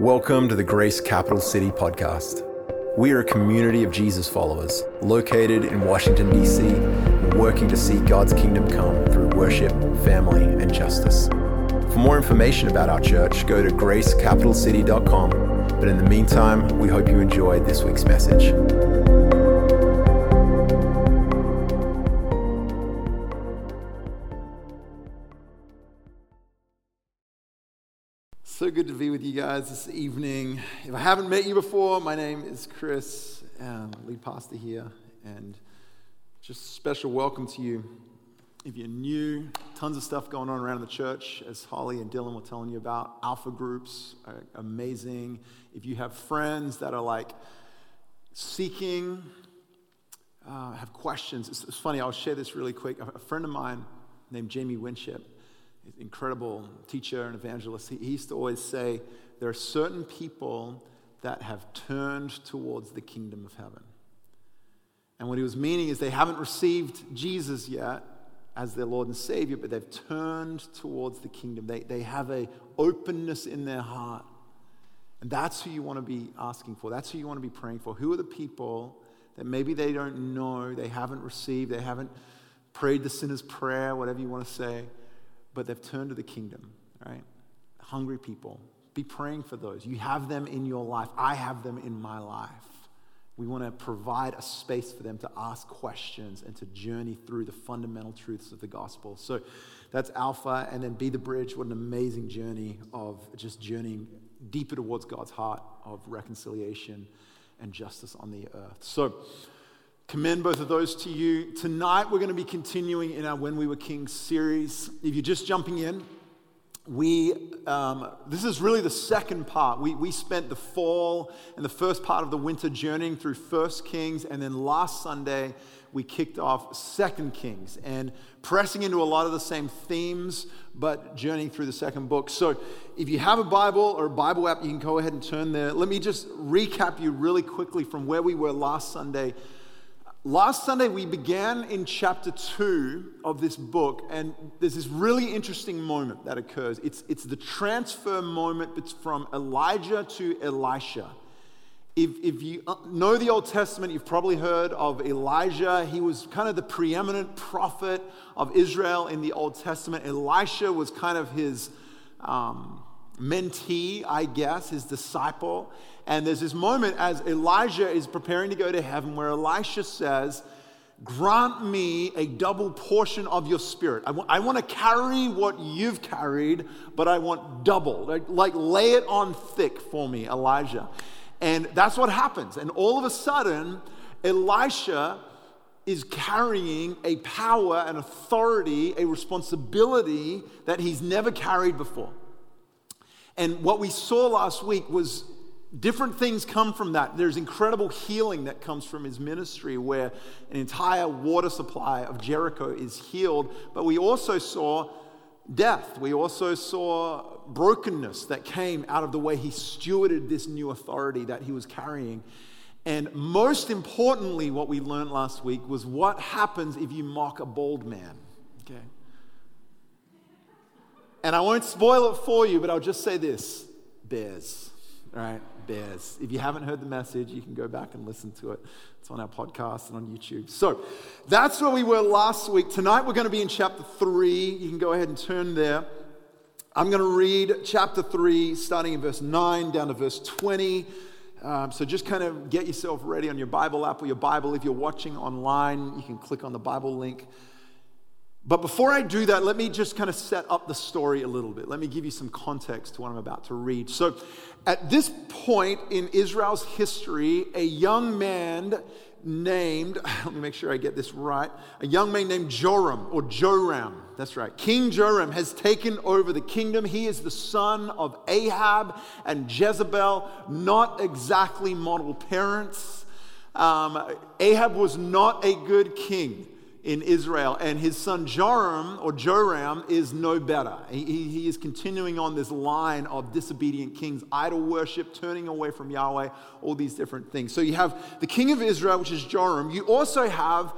Welcome to the Grace Capital City podcast. We are a community of Jesus followers located in Washington, D.C., working to see God's kingdom come through worship, family, and justice. For more information about our church, go to gracecapitalcity.com. But in the meantime, we hope you enjoyed this week's message. Good to be with you guys this evening. If I haven't met you before, my name is Chris, um, lead pastor here, and just special welcome to you. If you're new, tons of stuff going on around the church, as Holly and Dylan were telling you about. Alpha groups are amazing. If you have friends that are like seeking, uh, have questions, it's, it's funny, I'll share this really quick. A friend of mine named Jamie Winship, incredible teacher and evangelist, he used to always say, There are certain people that have turned towards the kingdom of heaven. And what he was meaning is they haven't received Jesus yet as their Lord and Savior, but they've turned towards the kingdom. They, they have a openness in their heart. And that's who you want to be asking for. That's who you want to be praying for. Who are the people that maybe they don't know, they haven't received, they haven't prayed the sinner's prayer, whatever you want to say, but they've turned to the kingdom, right? Hungry people. Be praying for those. You have them in your life. I have them in my life. We want to provide a space for them to ask questions and to journey through the fundamental truths of the gospel. So that's Alpha, and then Be the Bridge. What an amazing journey of just journeying deeper towards God's heart of reconciliation and justice on the earth. So, commend both of those to you. Tonight, we're going to be continuing in our When We Were Kings series. If you're just jumping in, we um, this is really the second part we, we spent the fall and the first part of the winter journeying through first kings and then last sunday we kicked off second kings and pressing into a lot of the same themes but journeying through the second book so if you have a bible or a bible app you can go ahead and turn there let me just recap you really quickly from where we were last sunday Last Sunday, we began in chapter two of this book, and there's this really interesting moment that occurs. It's, it's the transfer moment it's from Elijah to Elisha. If, if you uh, know the Old Testament, you've probably heard of Elijah. He was kind of the preeminent prophet of Israel in the Old Testament. Elisha was kind of his um, mentee, I guess, his disciple. And there's this moment as Elijah is preparing to go to heaven where Elisha says, Grant me a double portion of your spirit. I want, I want to carry what you've carried, but I want double. Like, like, lay it on thick for me, Elijah. And that's what happens. And all of a sudden, Elisha is carrying a power, an authority, a responsibility that he's never carried before. And what we saw last week was different things come from that. There's incredible healing that comes from his ministry, where an entire water supply of Jericho is healed. But we also saw death. We also saw brokenness that came out of the way he stewarded this new authority that he was carrying. And most importantly, what we learned last week was what happens if you mock a bald man. Okay. And I won't spoil it for you, but I'll just say this bears, right? Bears. If you haven't heard the message, you can go back and listen to it. It's on our podcast and on YouTube. So that's where we were last week. Tonight we're going to be in chapter 3. You can go ahead and turn there. I'm going to read chapter 3, starting in verse 9 down to verse 20. Um, so just kind of get yourself ready on your Bible app or your Bible. If you're watching online, you can click on the Bible link. But before I do that, let me just kind of set up the story a little bit. Let me give you some context to what I'm about to read. So, at this point in Israel's history, a young man named, let me make sure I get this right, a young man named Joram or Joram, that's right. King Joram has taken over the kingdom. He is the son of Ahab and Jezebel, not exactly model parents. Um, Ahab was not a good king in Israel. And his son Joram, or Joram, is no better. He, he is continuing on this line of disobedient kings, idol worship, turning away from Yahweh, all these different things. So you have the king of Israel, which is Joram. You also have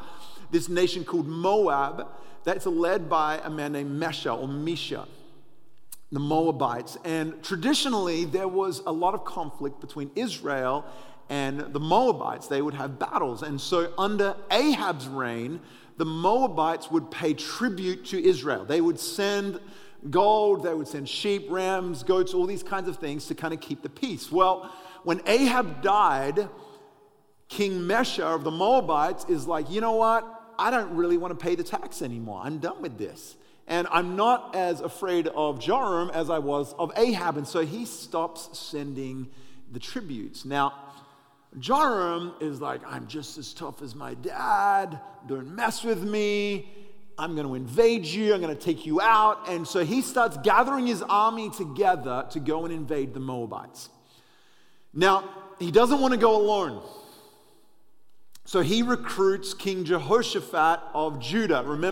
this nation called Moab that's led by a man named Mesha or Misha. the Moabites. And traditionally, there was a lot of conflict between Israel and the Moabites. They would have battles. And so, under Ahab's reign, the Moabites would pay tribute to Israel. They would send gold, they would send sheep, rams, goats, all these kinds of things to kind of keep the peace. Well, when Ahab died, King Mesha of the Moabites is like, you know what? I don't really want to pay the tax anymore. I'm done with this. And I'm not as afraid of Joram as I was of Ahab. And so he stops sending the tributes. Now, Joram is like, I'm just as tough as my dad. Don't mess with me. I'm going to invade you. I'm going to take you out. And so he starts gathering his army together to go and invade the Moabites. Now, he doesn't want to go alone. So he recruits King Jehoshaphat of Judah. Remember,